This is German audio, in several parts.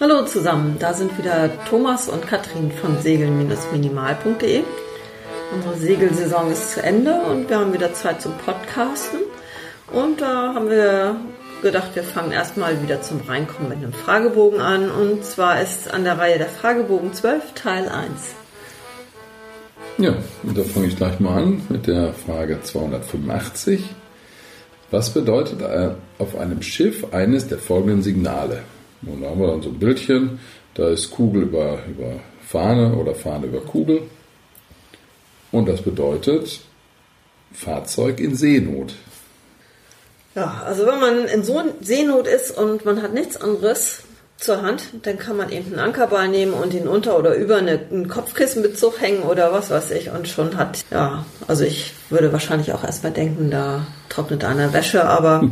Hallo zusammen, da sind wieder Thomas und Katrin von segeln-minimal.de. Unsere Segelsaison ist zu Ende und wir haben wieder Zeit zum Podcasten. Und da haben wir gedacht, wir fangen erstmal wieder zum Reinkommen mit einem Fragebogen an. Und zwar ist an der Reihe der Fragebogen 12 Teil 1. Ja, und da fange ich gleich mal an mit der Frage 285. Was bedeutet äh, auf einem Schiff eines der folgenden Signale? Und da haben wir dann so ein Bildchen, da ist Kugel über, über Fahne oder Fahne über Kugel. Und das bedeutet Fahrzeug in Seenot. Ja, also wenn man in so Seenot ist und man hat nichts anderes zur Hand, dann kann man eben einen Ankerball nehmen und ihn unter oder über eine, einen Kopfkissenbezug hängen oder was weiß ich und schon hat, ja, also ich würde wahrscheinlich auch erstmal denken, da trocknet einer Wäsche, aber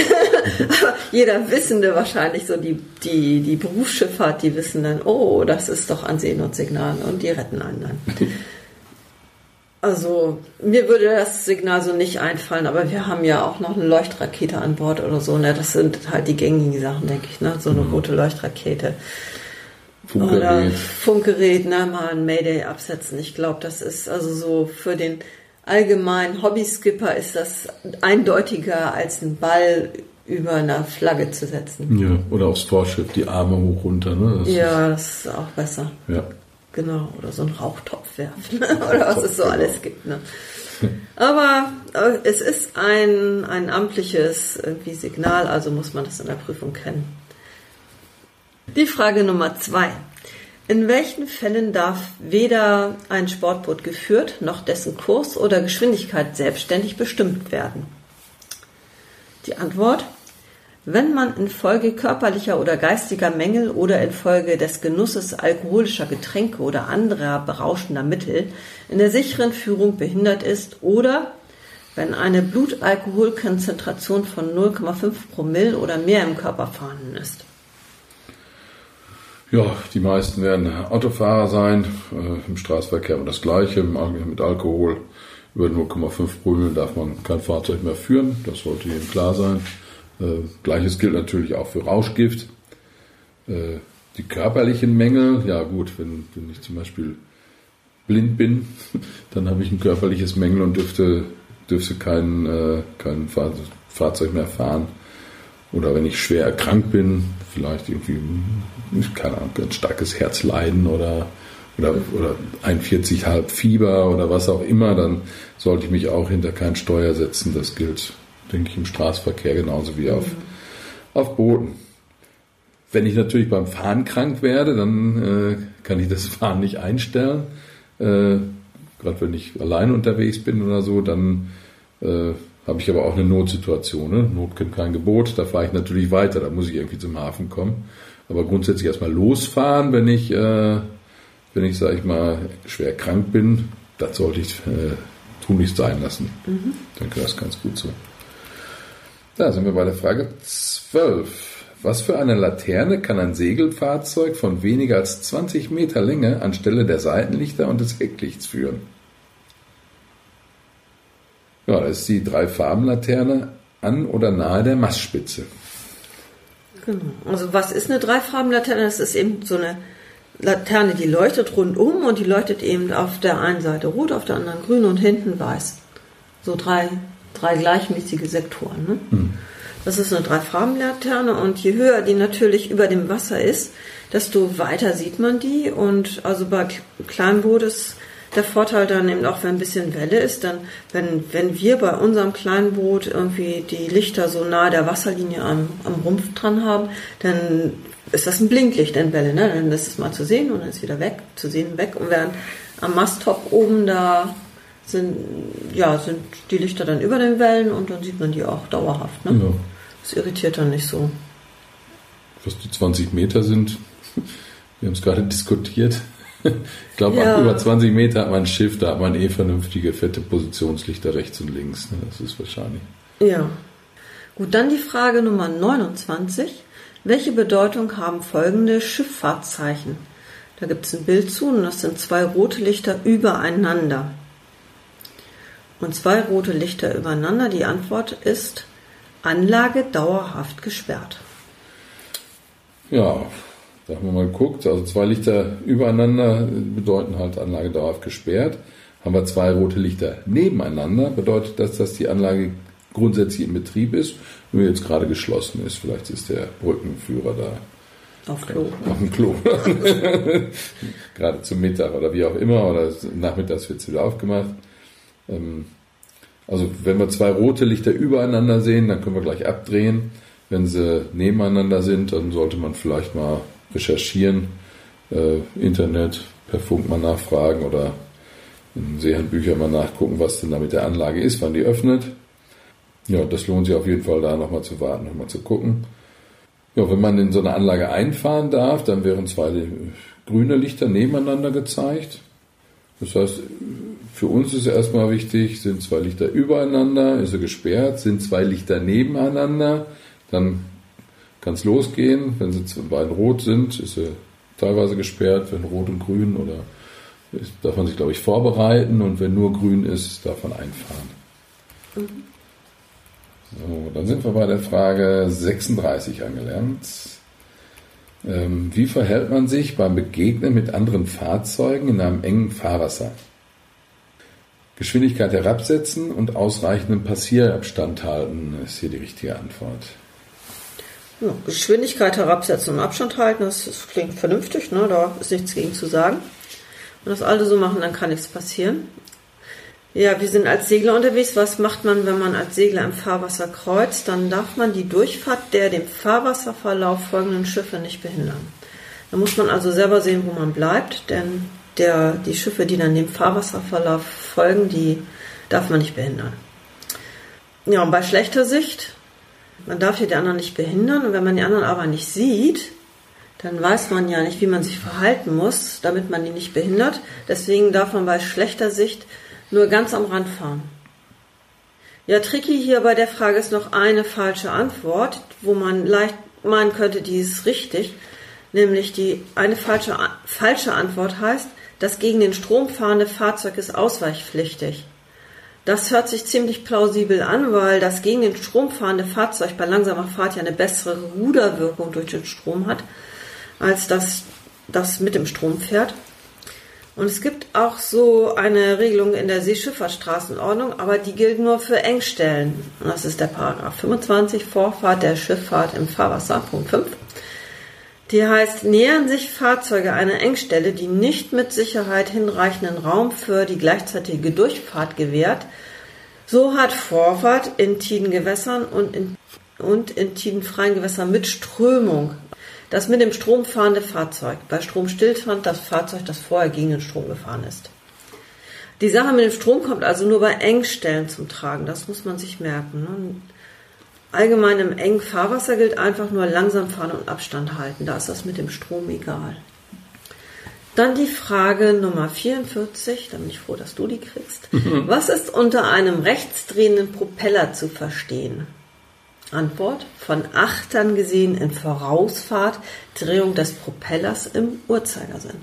jeder Wissende wahrscheinlich so die, die, die Berufsschifffahrt, die wissen dann, oh, das ist doch ein Seenotsignal und die retten einen dann. Also mir würde das Signal so nicht einfallen, aber wir haben ja auch noch eine Leuchtrakete an Bord oder so. Ne? Das sind halt die gängigen Sachen, denke ich. Ne? So eine mhm. rote Leuchtrakete. Funkgerät. Oder Funkgerät, ne? mal ein Mayday absetzen. Ich glaube, das ist also so für den allgemeinen Hobbyskipper ist das eindeutiger als ein Ball über einer Flagge zu setzen. Ja, oder aufs Vorschiff, die Arme hoch runter. Ne? Das ja, das ist auch besser. Ja. Genau, oder so einen Rauchtopf werfen oder was es so genau. alles gibt. Ne? Aber äh, es ist ein, ein amtliches irgendwie Signal, also muss man das in der Prüfung kennen. Die Frage Nummer zwei. In welchen Fällen darf weder ein Sportboot geführt noch dessen Kurs oder Geschwindigkeit selbstständig bestimmt werden? Die Antwort wenn man infolge körperlicher oder geistiger Mängel oder infolge des Genusses alkoholischer Getränke oder anderer berauschender Mittel in der sicheren Führung behindert ist oder wenn eine Blutalkoholkonzentration von 0,5 Promille oder mehr im Körper vorhanden ist. Ja, die meisten werden Autofahrer sein, äh, im Straßenverkehr und das Gleiche, mit Alkohol über 0,5 Promille darf man kein Fahrzeug mehr führen, das sollte jedem klar sein. Äh, Gleiches gilt natürlich auch für Rauschgift. Äh, die körperlichen Mängel, ja gut, wenn, wenn ich zum Beispiel blind bin, dann habe ich ein körperliches Mängel und dürfte, dürfte kein, äh, kein Fahrzeug mehr fahren. Oder wenn ich schwer erkrankt bin, vielleicht irgendwie, keine Ahnung, ein starkes Herzleiden oder, oder, oder 41,5 Fieber oder was auch immer, dann sollte ich mich auch hinter kein Steuer setzen. Das gilt denke ich, im Straßenverkehr genauso wie auf, auf Booten. Wenn ich natürlich beim Fahren krank werde, dann äh, kann ich das Fahren nicht einstellen. Äh, Gerade wenn ich allein unterwegs bin oder so, dann äh, habe ich aber auch eine Notsituation. Ne? Not kennt kein Gebot, da fahre ich natürlich weiter, da muss ich irgendwie zum Hafen kommen. Aber grundsätzlich erstmal losfahren, wenn ich, äh, wenn ich, sage ich mal, schwer krank bin, das sollte ich äh, tun nicht sein lassen. Mhm. Ich denke, das ist ganz gut so. Da sind wir bei der Frage 12. Was für eine Laterne kann ein Segelfahrzeug von weniger als 20 Meter Länge anstelle der Seitenlichter und des Hecklichts führen? Ja, das ist die Dreifarbenlaterne an oder nahe der Mastspitze. Genau. Also was ist eine Dreifarbenlaterne? Das ist eben so eine Laterne, die leuchtet rundum und die leuchtet eben auf der einen Seite rot, auf der anderen grün und hinten weiß. So drei drei gleichmäßige Sektoren. Ne? Mhm. Das ist eine Dreifarbenlaterne und je höher die natürlich über dem Wasser ist, desto weiter sieht man die. Und also bei Kleinboot ist der Vorteil dann eben auch, wenn ein bisschen Welle ist, dann, wenn, wenn wir bei unserem Kleinboot irgendwie die Lichter so nahe der Wasserlinie am, am Rumpf dran haben, dann ist das ein Blinklicht in Welle, ne? Dann ist es mal zu sehen und dann ist wieder weg, zu sehen weg. Und während am Masttop oben da sind, ja, sind die Lichter dann über den Wellen und dann sieht man die auch dauerhaft. Ne? Ja. Das irritiert dann nicht so. Was die 20 Meter sind, wir haben es gerade diskutiert. Ich glaube, ja. über 20 Meter hat man ein Schiff, da hat man eh vernünftige, fette Positionslichter rechts und links. Ne? Das ist wahrscheinlich. Ja. Gut, dann die Frage Nummer 29. Welche Bedeutung haben folgende Schifffahrtszeichen? Da gibt es ein Bild zu und das sind zwei rote Lichter übereinander und zwei rote Lichter übereinander. Die Antwort ist Anlage dauerhaft gesperrt. Ja, Da haben wir mal geguckt, also zwei Lichter übereinander bedeuten halt Anlage dauerhaft gesperrt. Haben wir zwei rote Lichter nebeneinander, bedeutet das, dass die Anlage grundsätzlich in Betrieb ist, nur jetzt gerade geschlossen ist. Vielleicht ist der Brückenführer da. Auf Klo. Auf dem Klo. gerade zum Mittag oder wie auch immer, oder nachmittags wird es wieder aufgemacht. Ähm, also wenn wir zwei rote Lichter übereinander sehen, dann können wir gleich abdrehen. Wenn sie nebeneinander sind, dann sollte man vielleicht mal recherchieren, äh, Internet, per Funk mal nachfragen oder in Seehandbüchern mal nachgucken, was denn da mit der Anlage ist, wann die öffnet. Ja, das lohnt sich auf jeden Fall da nochmal zu warten, nochmal zu gucken. Ja, wenn man in so eine Anlage einfahren darf, dann wären zwei grüne Lichter nebeneinander gezeigt. Das heißt, für uns ist erstmal wichtig, sind zwei Lichter übereinander, ist er gesperrt, sind zwei Lichter nebeneinander, dann kann es losgehen. Wenn sie beiden rot sind, ist sie teilweise gesperrt, wenn rot und grün oder darf man sich, glaube ich, vorbereiten und wenn nur grün ist, darf man einfahren. Mhm. So, dann sind wir bei der Frage 36 angelernt. Ähm, wie verhält man sich beim Begegnen mit anderen Fahrzeugen in einem engen Fahrwasser? Geschwindigkeit herabsetzen und ausreichenden Passierabstand halten ist hier die richtige Antwort. Ja, Geschwindigkeit herabsetzen und Abstand halten, das, das, klingt vernünftig, ne? da ist nichts gegen zu sagen. Wenn das alle so machen, dann kann nichts passieren. Ja, wir sind als Segler unterwegs. Was macht man, wenn man als Segler im Fahrwasser kreuzt? Dann darf man die Durchfahrt der dem Fahrwasserverlauf folgenden Schiffe nicht behindern. Da muss man also selber sehen, wo man bleibt, denn der, die Schiffe, die dann dem Fahrwasserverlauf folgen, die darf man nicht behindern. Ja, und bei schlechter Sicht man darf hier die anderen nicht behindern und wenn man die anderen aber nicht sieht, dann weiß man ja nicht, wie man sich verhalten muss, damit man die nicht behindert. Deswegen darf man bei schlechter Sicht nur ganz am Rand fahren. Ja, tricky hier bei der Frage ist noch eine falsche Antwort, wo man leicht meinen könnte, die ist richtig. Nämlich die eine falsche, falsche Antwort heißt, das gegen den Strom fahrende Fahrzeug ist ausweichpflichtig. Das hört sich ziemlich plausibel an, weil das gegen den Strom fahrende Fahrzeug bei langsamer Fahrt ja eine bessere Ruderwirkung durch den Strom hat, als das, das mit dem Strom fährt. Und es gibt auch so eine Regelung in der Seeschifffahrtsstraßenordnung, aber die gilt nur für Engstellen. Das ist der Paragraph 25, Vorfahrt der Schifffahrt im Fahrwasser, Punkt 5. Die heißt, nähern sich Fahrzeuge einer Engstelle, die nicht mit Sicherheit hinreichenden Raum für die gleichzeitige Durchfahrt gewährt, so hat Vorfahrt in Tidengewässern und in, und in tidenfreien Gewässern mit Strömung das mit dem Strom fahrende Fahrzeug. Bei Stromstillstand das Fahrzeug, das vorher gegen den Strom gefahren ist. Die Sache mit dem Strom kommt also nur bei Engstellen zum Tragen. Das muss man sich merken. Allgemein im engen Fahrwasser gilt einfach nur langsam fahren und Abstand halten. Da ist das mit dem Strom egal. Dann die Frage Nummer 44, da bin ich froh, dass du die kriegst. Was ist unter einem rechtsdrehenden Propeller zu verstehen? Antwort, von Achtern gesehen in Vorausfahrt, Drehung des Propellers im Uhrzeigersinn.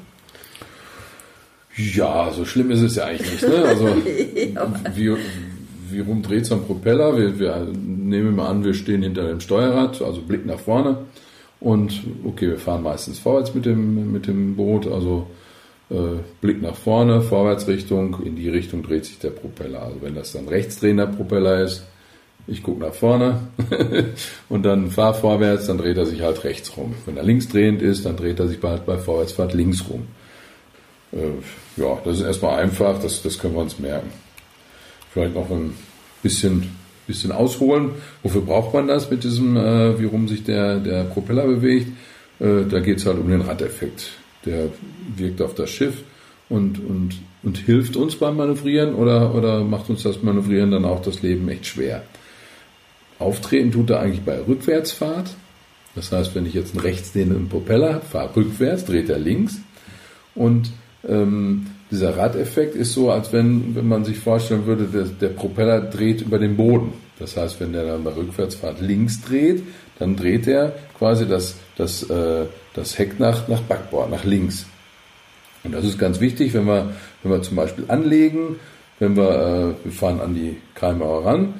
Ja, so schlimm ist es ja eigentlich nicht. Ne? Also, ja. wie, wie rum dreht so ein Propeller? Wir, wir nehmen mal an, wir stehen hinter dem Steuerrad, also Blick nach vorne. Und okay, wir fahren meistens vorwärts mit dem, mit dem Boot, also äh, Blick nach vorne, Vorwärtsrichtung, in die Richtung dreht sich der Propeller. Also wenn das dann rechtsdrehender Propeller ist, ich gucke nach vorne und dann fahr vorwärts, dann dreht er sich halt rechts rum. Wenn er linksdrehend ist, dann dreht er sich bald bei Vorwärtsfahrt links rum. Äh, ja, das ist erstmal einfach, das, das können wir uns merken. Vielleicht noch ein bisschen bisschen ausholen. Wofür braucht man das mit diesem, äh, wie rum sich der, der Propeller bewegt? Äh, da geht es halt um den Radeffekt. Der wirkt auf das Schiff und, und, und hilft uns beim Manövrieren oder, oder macht uns das Manövrieren dann auch das Leben echt schwer? Auftreten tut er eigentlich bei Rückwärtsfahrt. Das heißt, wenn ich jetzt einen rechtsdrehenden Propeller habe, fahre rückwärts, dreht er links. Und ähm, dieser Radeffekt ist so, als wenn, wenn man sich vorstellen würde, der, der Propeller dreht über den Boden. Das heißt, wenn der dann bei Rückwärtsfahrt links dreht, dann dreht er quasi das, das, äh, das Heck nach, nach Backbord, nach links. Und das ist ganz wichtig, wenn wir, wenn wir zum Beispiel anlegen, wenn wir, äh, wir fahren an die Keimauer ran,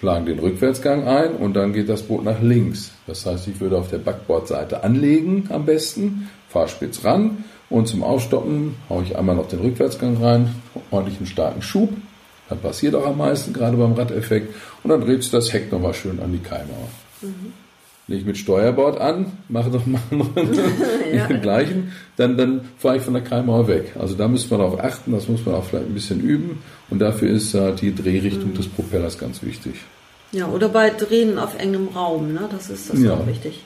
schlagen den Rückwärtsgang ein und dann geht das Boot nach links. Das heißt, ich würde auf der Backbordseite anlegen am besten, fahre spitz ran und zum Aufstoppen haue ich einmal noch den Rückwärtsgang rein, ordentlich einen starken Schub. Dann passiert auch am meisten, gerade beim Radeffekt. Und dann dreht sich das Heck nochmal schön an die Keimauer. Mhm. Lege ich mit Steuerbord an, mache doch mal ja. den gleichen, dann, dann fahre ich von der Keimauer weg. Also da muss man darauf achten, das muss man auch vielleicht ein bisschen üben. Und dafür ist äh, die Drehrichtung mhm. des Propellers ganz wichtig. Ja, oder bei Drehen auf engem Raum, ne? das ist das ja. auch wichtig.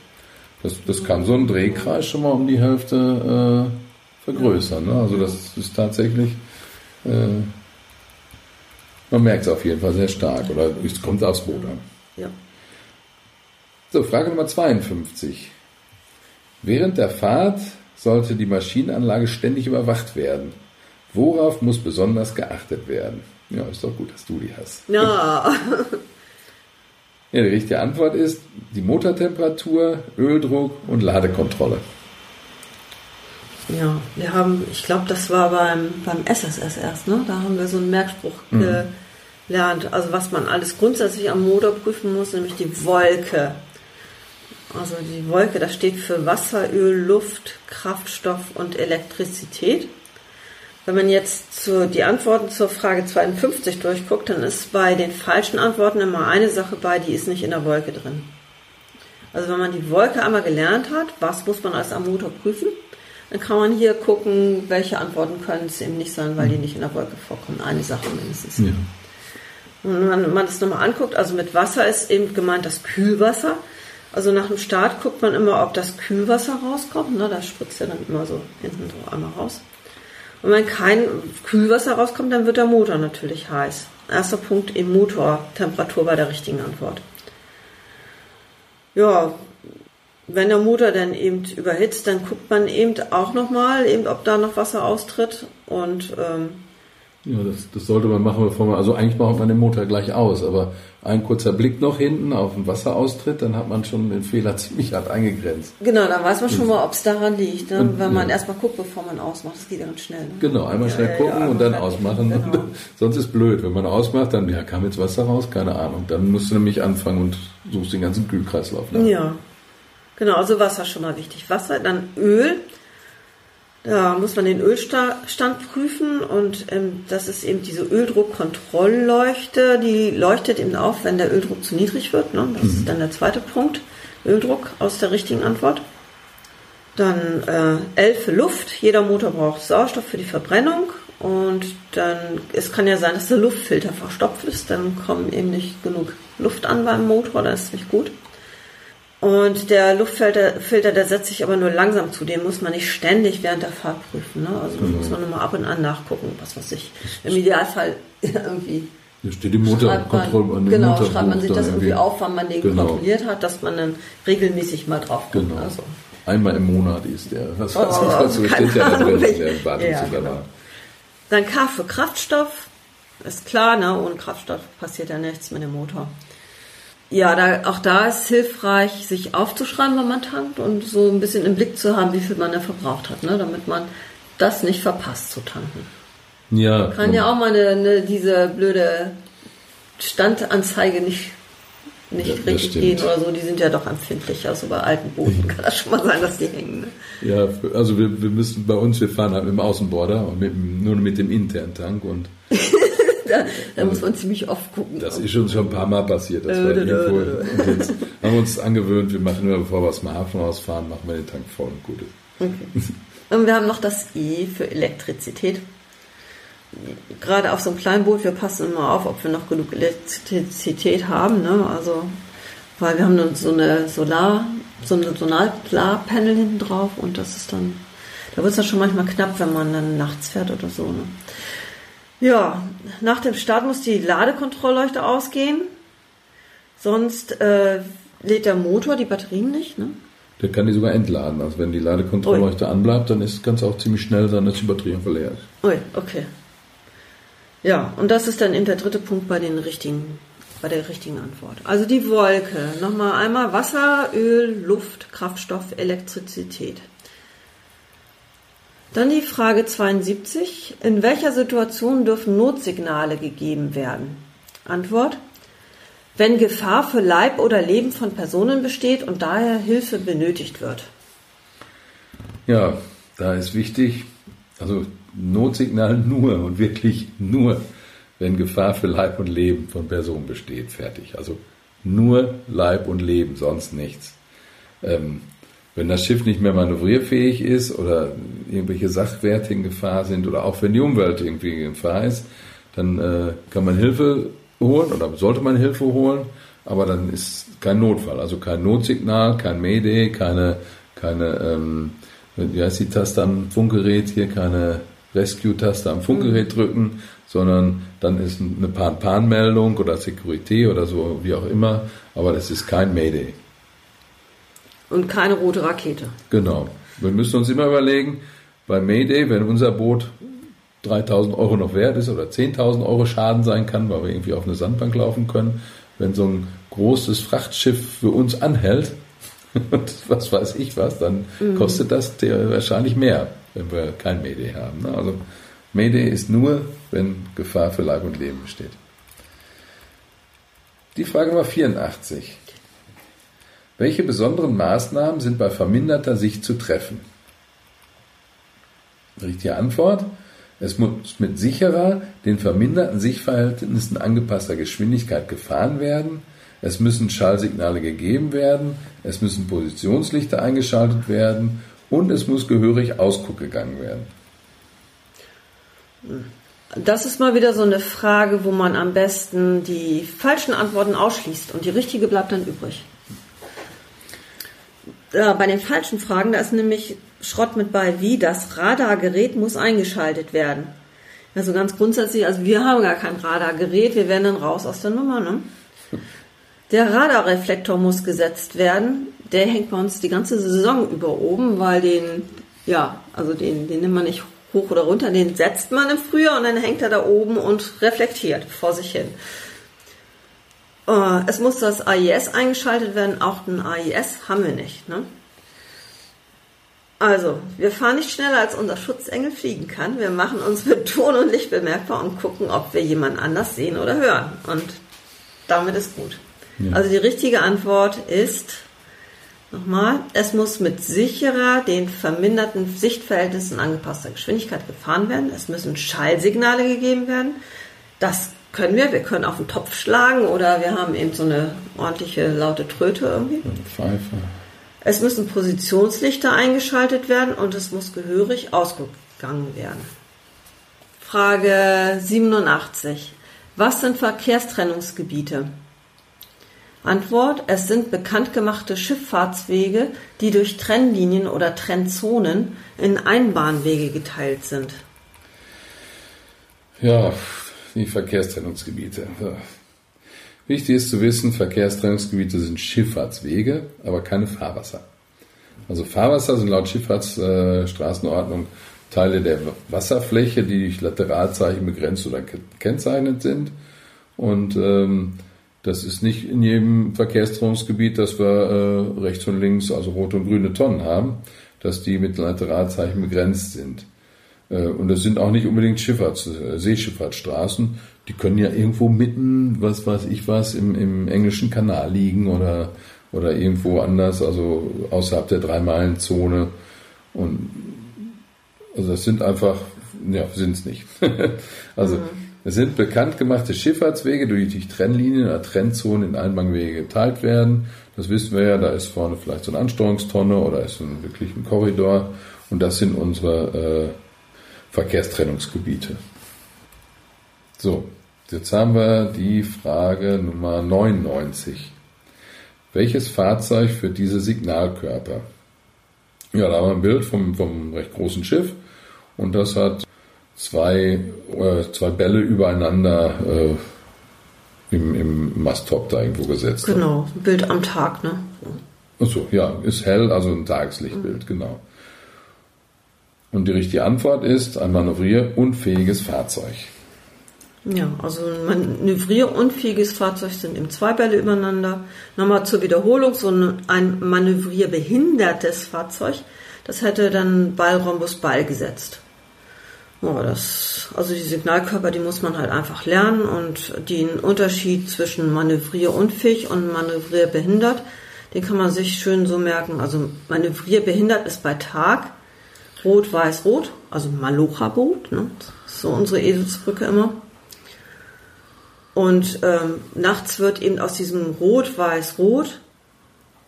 Das, das kann so ein Drehkreis schon mal um die Hälfte äh, vergrößern. Ne? Also das ist tatsächlich, äh, man merkt es auf jeden Fall sehr stark oder es kommt aufs Boot an. Ja. So, Frage Nummer 52. Während der Fahrt sollte die Maschinenanlage ständig überwacht werden. Worauf muss besonders geachtet werden? Ja, ist doch gut, dass du die hast. Ja. ja, die richtige Antwort ist die Motortemperatur, Öldruck und Ladekontrolle. Ja, wir haben, ich glaube, das war beim, beim SSS erst, ne? Da haben wir so einen Merkspruch mhm. gelernt. Also was man alles grundsätzlich am Motor prüfen muss, nämlich die Wolke. Also die Wolke, das steht für Wasser, Öl, Luft, Kraftstoff und Elektrizität. Wenn man jetzt zu, die Antworten zur Frage 52 durchguckt, dann ist bei den falschen Antworten immer eine Sache bei, die ist nicht in der Wolke drin. Also wenn man die Wolke einmal gelernt hat, was muss man als am Motor prüfen, dann kann man hier gucken, welche Antworten können es eben nicht sein, weil die nicht in der Wolke vorkommen. Eine Sache mindestens. Ja. Und wenn man, das nochmal anguckt, also mit Wasser ist eben gemeint das Kühlwasser. Also nach dem Start guckt man immer, ob das Kühlwasser rauskommt. Ne? Das spritzt ja dann immer so hinten so einmal raus. Und wenn kein Kühlwasser rauskommt, dann wird der Motor natürlich heiß. Erster Punkt im Motortemperatur bei der richtigen Antwort. Ja, wenn der Motor dann eben überhitzt, dann guckt man eben auch nochmal, eben, ob da noch Wasser austritt. Und ähm, ja, das, das sollte man machen, bevor man, also eigentlich macht man den Motor gleich aus, aber ein kurzer Blick noch hinten auf den Wasseraustritt, dann hat man schon den Fehler ziemlich hart eingegrenzt. Genau, dann weiß man schon mal, ob es daran liegt, ne? Und, wenn man ja. erstmal guckt, bevor man ausmacht. Das geht ja ganz schnell. Ne? Genau, einmal schnell ja, gucken ja, und dann ausmachen. Genau. Sonst ist blöd. Wenn man ausmacht, dann ja, kam jetzt Wasser raus, keine Ahnung. Dann musst du nämlich anfangen und suchst den ganzen Kühlkreislauf nach. Ja, genau, also Wasser schon mal wichtig. Wasser, dann Öl. Da muss man den Ölstand prüfen und ähm, das ist eben diese Öldruckkontrollleuchte, die leuchtet eben auf, wenn der Öldruck zu niedrig wird. Ne? Das mhm. ist dann der zweite Punkt. Öldruck aus der richtigen Antwort. Dann äh, L für Luft. Jeder Motor braucht Sauerstoff für die Verbrennung und dann es kann ja sein, dass der Luftfilter verstopft ist. Dann kommt eben nicht genug Luft an beim Motor, das ist nicht gut. Und der Luftfilter, Filter, der setzt sich aber nur langsam zu. Den muss man nicht ständig während der Fahrt prüfen. Ne? Also genau. muss man nur mal ab und an nachgucken, was weiß ich. Im Idealfall irgendwie. Hier steht die Motorkontrolle an Genau, schreibt man sich das irgendwie auf, wann man den genau. kontrolliert hat, dass man dann regelmäßig mal drauf guckt. Genau. Also. Einmal im Monat ist der. Was, was, oh, was, was steht ja da drin der ja, genau. Dann K für Kraftstoff. Ist klar, ne? ohne Kraftstoff passiert ja nichts mit dem Motor. Ja, da, auch da ist hilfreich, sich aufzuschreiben, wenn man tankt und so ein bisschen im Blick zu haben, wie viel man da verbraucht hat, ne? damit man das nicht verpasst zu tanken. Ja. Kann ja auch mal eine, eine, diese blöde Standanzeige nicht, nicht ja, richtig gehen oder so. Die sind ja doch empfindlich. Also bei alten Booten kann das schon mal sein, dass die hängen. Ne? Ja, also wir, wir müssen bei uns, wir fahren halt mit dem Außenborder und mit, nur mit dem internen Tank und da, da muss man ziemlich oft gucken. Das ist uns schon ein paar Mal passiert. Das war irgendwo, und jetzt haben wir uns angewöhnt, wir machen immer, bevor wir aus dem Hafen rausfahren, machen wir den Tank voll und gut Okay. Und wir haben noch das E für Elektrizität. Gerade auf so einem kleinen Boot, wir passen immer auf, ob wir noch genug Elektrizität haben. Ne? Also, weil wir haben so eine Solar, so ein Solarpanel hinten drauf und das ist dann, da wird es dann schon manchmal knapp, wenn man dann nachts fährt oder so. Ne? Ja, nach dem Start muss die Ladekontrollleuchte ausgehen. Sonst äh, lädt der Motor die Batterien nicht. Ne? Der kann die sogar entladen. Also wenn die Ladekontrollleuchte anbleibt, dann ist ganz auch ziemlich schnell sein, dass die Batterie verleert. Ui, okay. Ja, und das ist dann eben der dritte Punkt bei den richtigen, bei der richtigen Antwort. Also die Wolke. Nochmal einmal Wasser, Öl, Luft, Kraftstoff, Elektrizität. Dann die Frage 72. In welcher Situation dürfen Notsignale gegeben werden? Antwort. wenn Gefahr für Leib oder Leben von Personen besteht und daher Hilfe benötigt wird. Ja, da ist wichtig, also Notsignal nur und wirklich nur, wenn Gefahr für Leib und Leben von Personen besteht. Fertig. Also nur Leib und Leben, sonst nichts. Ähm, wenn das Schiff nicht mehr manövrierfähig ist oder irgendwelche Sachwerte in Gefahr sind oder auch wenn die Umwelt irgendwie in Gefahr ist, dann äh, kann man Hilfe holen oder sollte man Hilfe holen, aber dann ist kein Notfall, also kein Notsignal, kein Mayday, keine, keine ähm, wie heißt die Taste am Funkgerät hier, keine Rescue-Taste am Funkgerät mhm. drücken, sondern dann ist eine Pan-Pan-Meldung oder Security oder so, wie auch immer, aber das ist kein Mayday. Und keine rote Rakete. Genau. Wir müssen uns immer überlegen, bei Mayday, wenn unser Boot 3000 Euro noch wert ist oder 10.000 Euro Schaden sein kann, weil wir irgendwie auf eine Sandbank laufen können, wenn so ein großes Frachtschiff für uns anhält, und was weiß ich was, dann mhm. kostet das wahrscheinlich mehr, wenn wir kein Mayday haben. Ne? Also Mayday ist nur, wenn Gefahr für Leib und Leben besteht. Die Frage Nummer 84. Welche besonderen Maßnahmen sind bei verminderter Sicht zu treffen? Richtige Antwort. Es muss mit sicherer, den verminderten Sichtverhältnissen angepasster Geschwindigkeit gefahren werden. Es müssen Schallsignale gegeben werden. Es müssen Positionslichter eingeschaltet werden. Und es muss gehörig Ausguck gegangen werden. Das ist mal wieder so eine Frage, wo man am besten die falschen Antworten ausschließt und die richtige bleibt dann übrig äh, bei den falschen Fragen, da ist nämlich Schrott mit bei, wie das Radargerät muss eingeschaltet werden. Also ganz grundsätzlich, also wir haben gar kein Radargerät, wir werden dann raus aus der Nummer. Ne? Der Radarreflektor muss gesetzt werden. Der hängt bei uns die ganze Saison über oben, weil den, ja, also den, den nimmt man nicht hoch oder runter, den setzt man im Frühjahr und dann hängt er da oben und reflektiert vor sich hin. Äh, es muss das AIS eingeschaltet werden, auch ein AIS haben wir nicht. Ne? Also, wir fahren nicht schneller, als unser Schutzengel fliegen kann. Wir machen uns mit Ton und Licht bemerkbar und gucken, ob wir jemand anders sehen oder hören. Und damit ist gut. Ja. Also die richtige Antwort ist, nochmal, es muss mit sicherer, den verminderten Sichtverhältnissen angepasster Geschwindigkeit gefahren werden. Es müssen Schallsignale gegeben werden. Das können wir. Wir können auf den Topf schlagen oder wir haben eben so eine ordentliche laute Tröte irgendwie. Pfeife. Es müssen Positionslichter eingeschaltet werden und es muss gehörig ausgegangen werden. Frage 87. Was sind Verkehrstrennungsgebiete? Antwort, es sind bekannt gemachte Schifffahrtswege, die durch Trennlinien oder Trennzonen in Einbahnwege geteilt sind. Ja, die Verkehrstrennungsgebiete. Wichtig ist zu wissen, Verkehrstrennungsgebiete sind Schifffahrtswege, aber keine Fahrwasser. Also Fahrwasser sind laut Schifffahrtsstraßenordnung Teile der Wasserfläche, die durch Lateralzeichen begrenzt oder gekennzeichnet sind. Und ähm, das ist nicht in jedem Verkehrstrennungsgebiet, dass wir äh, rechts und links, also rote und grüne Tonnen haben, dass die mit Lateralzeichen begrenzt sind. Äh, und das sind auch nicht unbedingt Schifffahrts, äh, Seeschifffahrtsstraßen. Die können ja irgendwo mitten, was weiß ich was, im, im englischen Kanal liegen oder, oder irgendwo anders, also außerhalb der Drei-Meilen-Zone. Und also das sind einfach, ja, sind es nicht. also mhm. es sind bekannt gemachte Schifffahrtswege, die durch Trennlinien oder Trennzonen in Einbahnwege geteilt werden. Das wissen wir ja, da ist vorne vielleicht so eine Ansteuerungstonne oder ist ein, wirklich ein Korridor. Und das sind unsere äh, Verkehrstrennungsgebiete. So, jetzt haben wir die Frage Nummer 99. Welches Fahrzeug für diese Signalkörper? Ja, da haben wir ein Bild vom, vom recht großen Schiff und das hat zwei, äh, zwei Bälle übereinander äh, im, im Masttop da irgendwo gesetzt. Genau, ein Bild am Tag, ne? Achso, ja, ist hell, also ein Tageslichtbild, mhm. genau. Und die richtige Antwort ist ein manövrierunfähiges Fahrzeug. Ja, also ein manövrierunfähiges Fahrzeug sind eben zwei Bälle übereinander. Nochmal zur Wiederholung, so ein manövrierbehindertes Fahrzeug, das hätte dann Ball, Rhombus, Ball gesetzt. Ja, das, also die Signalkörper, die muss man halt einfach lernen und den Unterschied zwischen manövrierunfähig und manövrierbehindert, den kann man sich schön so merken. Also manövrierbehindert ist bei Tag rot, weiß, rot, also Malocha-Boot, ne? So unsere Eselsbrücke immer. Und ähm, nachts wird eben aus diesem Rot, Weiß, Rot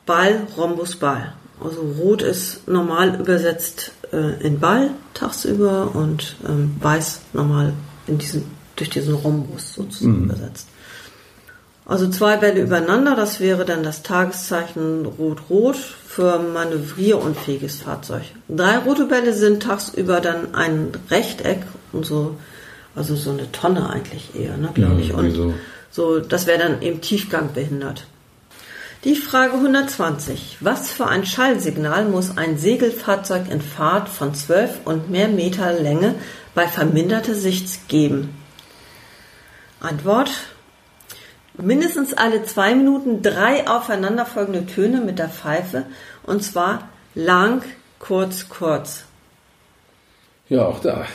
Ball, Rhombus, Ball. Also Rot ist normal übersetzt äh, in Ball tagsüber und ähm, Weiß normal in diesen, durch diesen Rhombus sozusagen mhm. übersetzt. Also zwei Bälle übereinander, das wäre dann das Tageszeichen Rot-Rot für manövrierunfähiges Fahrzeug. Drei rote Bälle sind tagsüber dann ein Rechteck und so also so eine Tonne eigentlich eher, ne, glaube ja, ich. Und so. so, das wäre dann eben Tiefgang behindert. Die Frage 120. Was für ein Schallsignal muss ein Segelfahrzeug in Fahrt von 12 und mehr Meter Länge bei verminderter Sicht geben? Antwort. Mindestens alle zwei Minuten drei aufeinanderfolgende Töne mit der Pfeife und zwar lang, kurz, kurz. Ja, auch da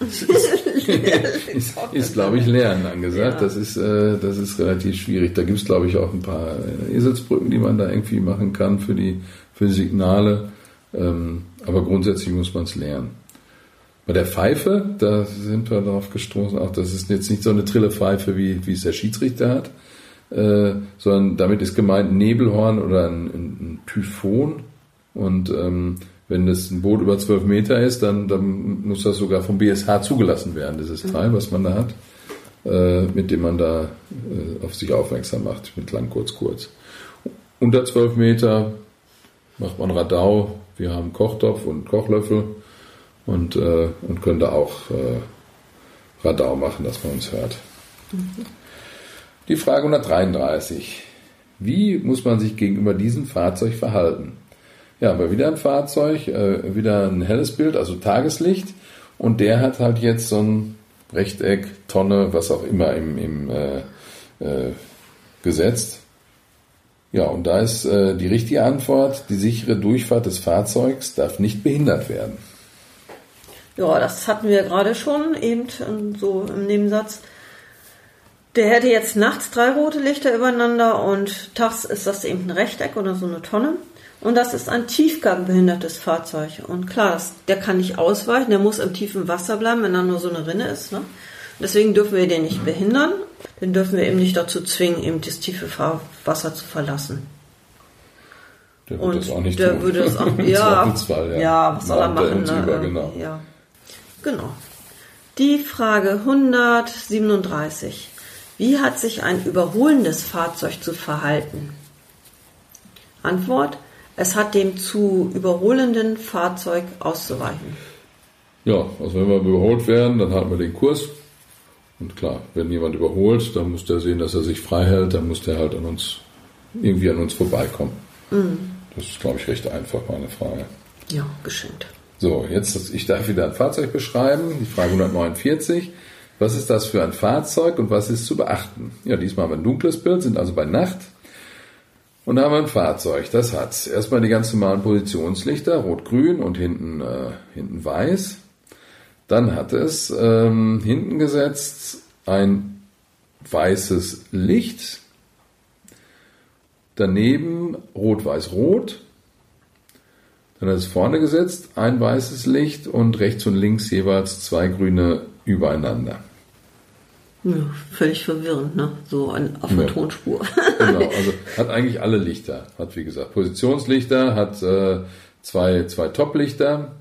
ist, ist, ist glaube ich, Lernen angesagt. Ja. Das, ist, äh, das ist relativ schwierig. Da gibt es, glaube ich, auch ein paar Eselsbrücken, die man da irgendwie machen kann für die, für die Signale. Ähm, aber grundsätzlich muss man es lernen. Bei der Pfeife, da sind wir darauf gestoßen, auch das ist jetzt nicht so eine Trillepfeife, wie, wie es der Schiedsrichter hat, äh, sondern damit ist gemeint ein Nebelhorn oder ein, ein Typhon. Und ähm, wenn das ein Boot über 12 Meter ist, dann, dann muss das sogar vom BSH zugelassen werden, dieses mhm. Teil, was man da hat, äh, mit dem man da äh, auf sich aufmerksam macht, mit lang, kurz, kurz. Unter 12 Meter macht man Radau. Wir haben Kochtopf und Kochlöffel und, äh, und können da auch äh, Radau machen, dass man uns hört. Mhm. Die Frage 133. Wie muss man sich gegenüber diesem Fahrzeug verhalten? Ja, aber wieder ein Fahrzeug, äh, wieder ein helles Bild, also Tageslicht. Und der hat halt jetzt so ein Rechteck, Tonne, was auch immer im, im äh, äh, gesetzt. Ja, und da ist äh, die richtige Antwort, die sichere Durchfahrt des Fahrzeugs darf nicht behindert werden. Ja, das hatten wir gerade schon, eben so im Nebensatz. Der hätte jetzt nachts drei rote Lichter übereinander und tags ist das eben ein Rechteck oder so eine Tonne. Und das ist ein tiefgangbehindertes Fahrzeug. Und klar, das, der kann nicht ausweichen, der muss im tiefen Wasser bleiben, wenn da nur so eine Rinne ist. Ne? Deswegen dürfen wir den nicht behindern. Den dürfen wir eben nicht dazu zwingen, eben das tiefe Wasser zu verlassen. Der würde das auch nicht der tun. Würde es auch, ja, ja. ja, was soll er machen? Ne? Über, genau. Ja. Genau. Die Frage 137. Wie hat sich ein überholendes Fahrzeug zu verhalten? Antwort. Es hat dem zu überholenden Fahrzeug auszuweichen. Ja, also wenn wir überholt werden, dann halten wir den Kurs. Und klar, wenn jemand überholt, dann muss der sehen, dass er sich frei hält, dann muss der halt an uns, irgendwie an uns vorbeikommen. Mhm. Das ist, glaube ich, recht einfach, meine Frage. Ja, geschenkt. So, jetzt, ich darf wieder ein Fahrzeug beschreiben. Die Frage 149. Was ist das für ein Fahrzeug und was ist zu beachten? Ja, diesmal haben wir ein dunkles Bild, sind also bei Nacht. Und da haben wir ein Fahrzeug, das hat erstmal die ganz normalen Positionslichter, rot-grün und hinten, äh, hinten weiß. Dann hat es ähm, hinten gesetzt ein weißes Licht, daneben rot-weiß-rot. Dann hat es vorne gesetzt ein weißes Licht und rechts und links jeweils zwei grüne übereinander. Ja, völlig verwirrend, ne? So ein, auf der ja. Tonspur. genau, also hat eigentlich alle Lichter. Hat wie gesagt Positionslichter, hat äh, zwei, zwei Top-Lichter,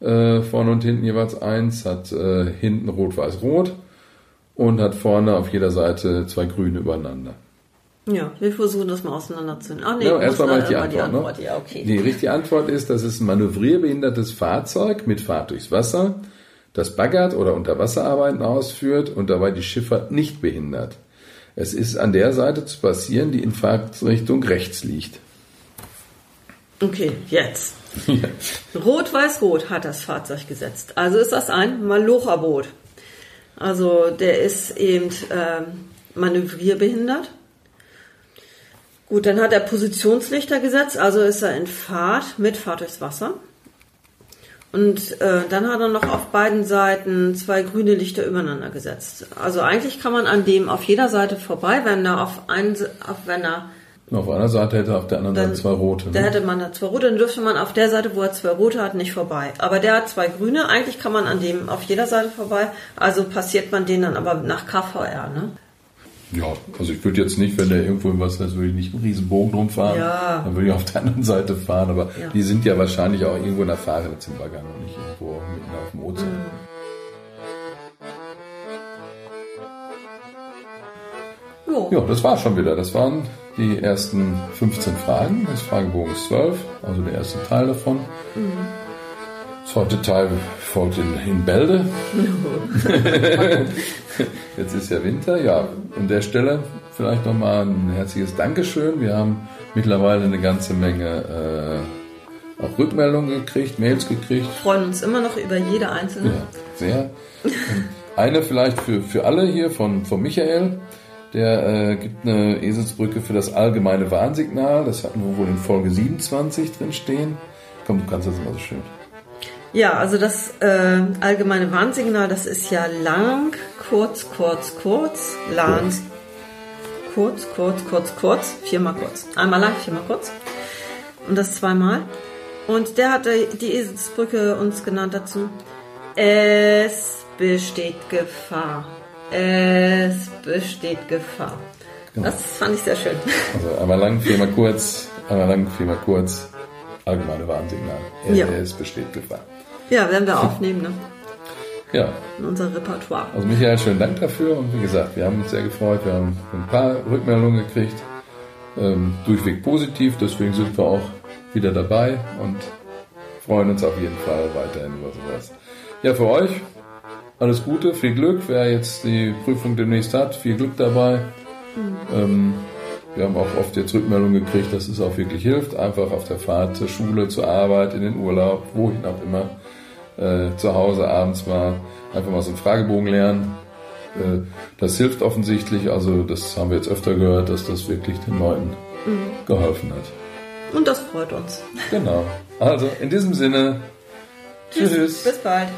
äh, vorne und hinten jeweils eins, hat äh, hinten rot-weiß-rot und hat vorne auf jeder Seite zwei grüne übereinander. Ja, wir versuchen das mal auseinanderzunehmen. Ach nee, ja, erstmal mal die Antwort. Die, Antwort. Ne? Ja, okay. die richtige Antwort ist, das ist ein manövrierbehindertes Fahrzeug mit Fahrt durchs Wasser das baggert oder Unterwasserarbeiten ausführt und dabei die Schifffahrt nicht behindert. Es ist an der Seite zu passieren, die in Fahrtrichtung rechts liegt. Okay, jetzt. Rot-Weiß-Rot hat das Fahrzeug gesetzt. Also ist das ein Malocha-Boot. Also der ist eben äh, manövrierbehindert. Gut, dann hat er Positionslichter gesetzt, also ist er in Fahrt mit Fahrt durchs Wasser. Und äh, dann hat er noch auf beiden Seiten zwei grüne Lichter übereinander gesetzt. Also eigentlich kann man an dem auf jeder Seite vorbei, wenn er auf, ein, auf wenn er auf einer Seite hätte er auf der anderen dann, Seite zwei rote. Ne? Da hätte man da zwei rote, dann dürfte man auf der Seite, wo er zwei rote hat, nicht vorbei. Aber der hat zwei grüne, eigentlich kann man an dem auf jeder Seite vorbei, also passiert man den dann aber nach KVR, ne? Ja, also ich würde jetzt nicht, wenn der irgendwo im Wasser ist, würde ich nicht einen riesen Bogen rumfahren. Ja. Dann würde ich auf der anderen Seite fahren. Aber Ja. die sind ja wahrscheinlich auch irgendwo in der Fahre zum Bagger und nicht irgendwo mitten auf dem Ozean. Jo. Ja, das war schon wieder. Das waren die ersten 15 Fragen des Fragebogens 12, also der erste Teil davon. Der zweite Teil folgt in, in Bälde. Jetzt ist ja Winter. Ja, an der Stelle vielleicht nochmal ein herzliches Dankeschön. Wir haben mittlerweile eine ganze Menge äh, auch Rückmeldungen gekriegt, Mails gekriegt. Freuen uns immer noch über jede einzelne. Ja, sehr. Eine vielleicht für, für alle hier von, von Michael. Der äh, gibt eine Eselsbrücke für das allgemeine Warnsignal. Das hatten wir wohl in Folge 27 drin stehen. Komm, du kannst das mal so schön. Ja, also das äh, allgemeine Warnsignal, das ist ja lang, kurz, kurz, kurz, lang, kurz, kurz, kurz, kurz, viermal kurz. Einmal lang, viermal kurz. Und das zweimal. Und der hatte die Eselsbrücke uns genannt dazu. Es besteht Gefahr. Es besteht Gefahr. Genau. Das fand ich sehr schön. Also einmal lang, viermal kurz, einmal lang, viermal kurz. Allgemeine Warnsignal. Ja. Es besteht Gefahr. Ja, werden wir aufnehmen, ne? Ja, In unser Repertoire. also Michael, schönen Dank dafür. Und wie gesagt, wir haben uns sehr gefreut. Wir haben ein paar Rückmeldungen gekriegt. Ähm, durchweg positiv. Deswegen sind wir auch wieder dabei und freuen uns auf jeden Fall weiterhin über sowas. Ja, für euch alles Gute, viel Glück. Wer jetzt die Prüfung demnächst hat, viel Glück dabei. Ähm, wir haben auch oft jetzt Rückmeldungen gekriegt, dass es auch wirklich hilft. Einfach auf der Fahrt zur Schule, zur Arbeit, in den Urlaub, wohin auch immer. Äh, zu Hause abends mal einfach mal so einen Fragebogen lernen. Äh, das hilft offensichtlich. Also das haben wir jetzt öfter gehört, dass das wirklich den Leuten geholfen hat. Und das freut uns. Genau. Also in diesem Sinne. Tschüss. Bis bald.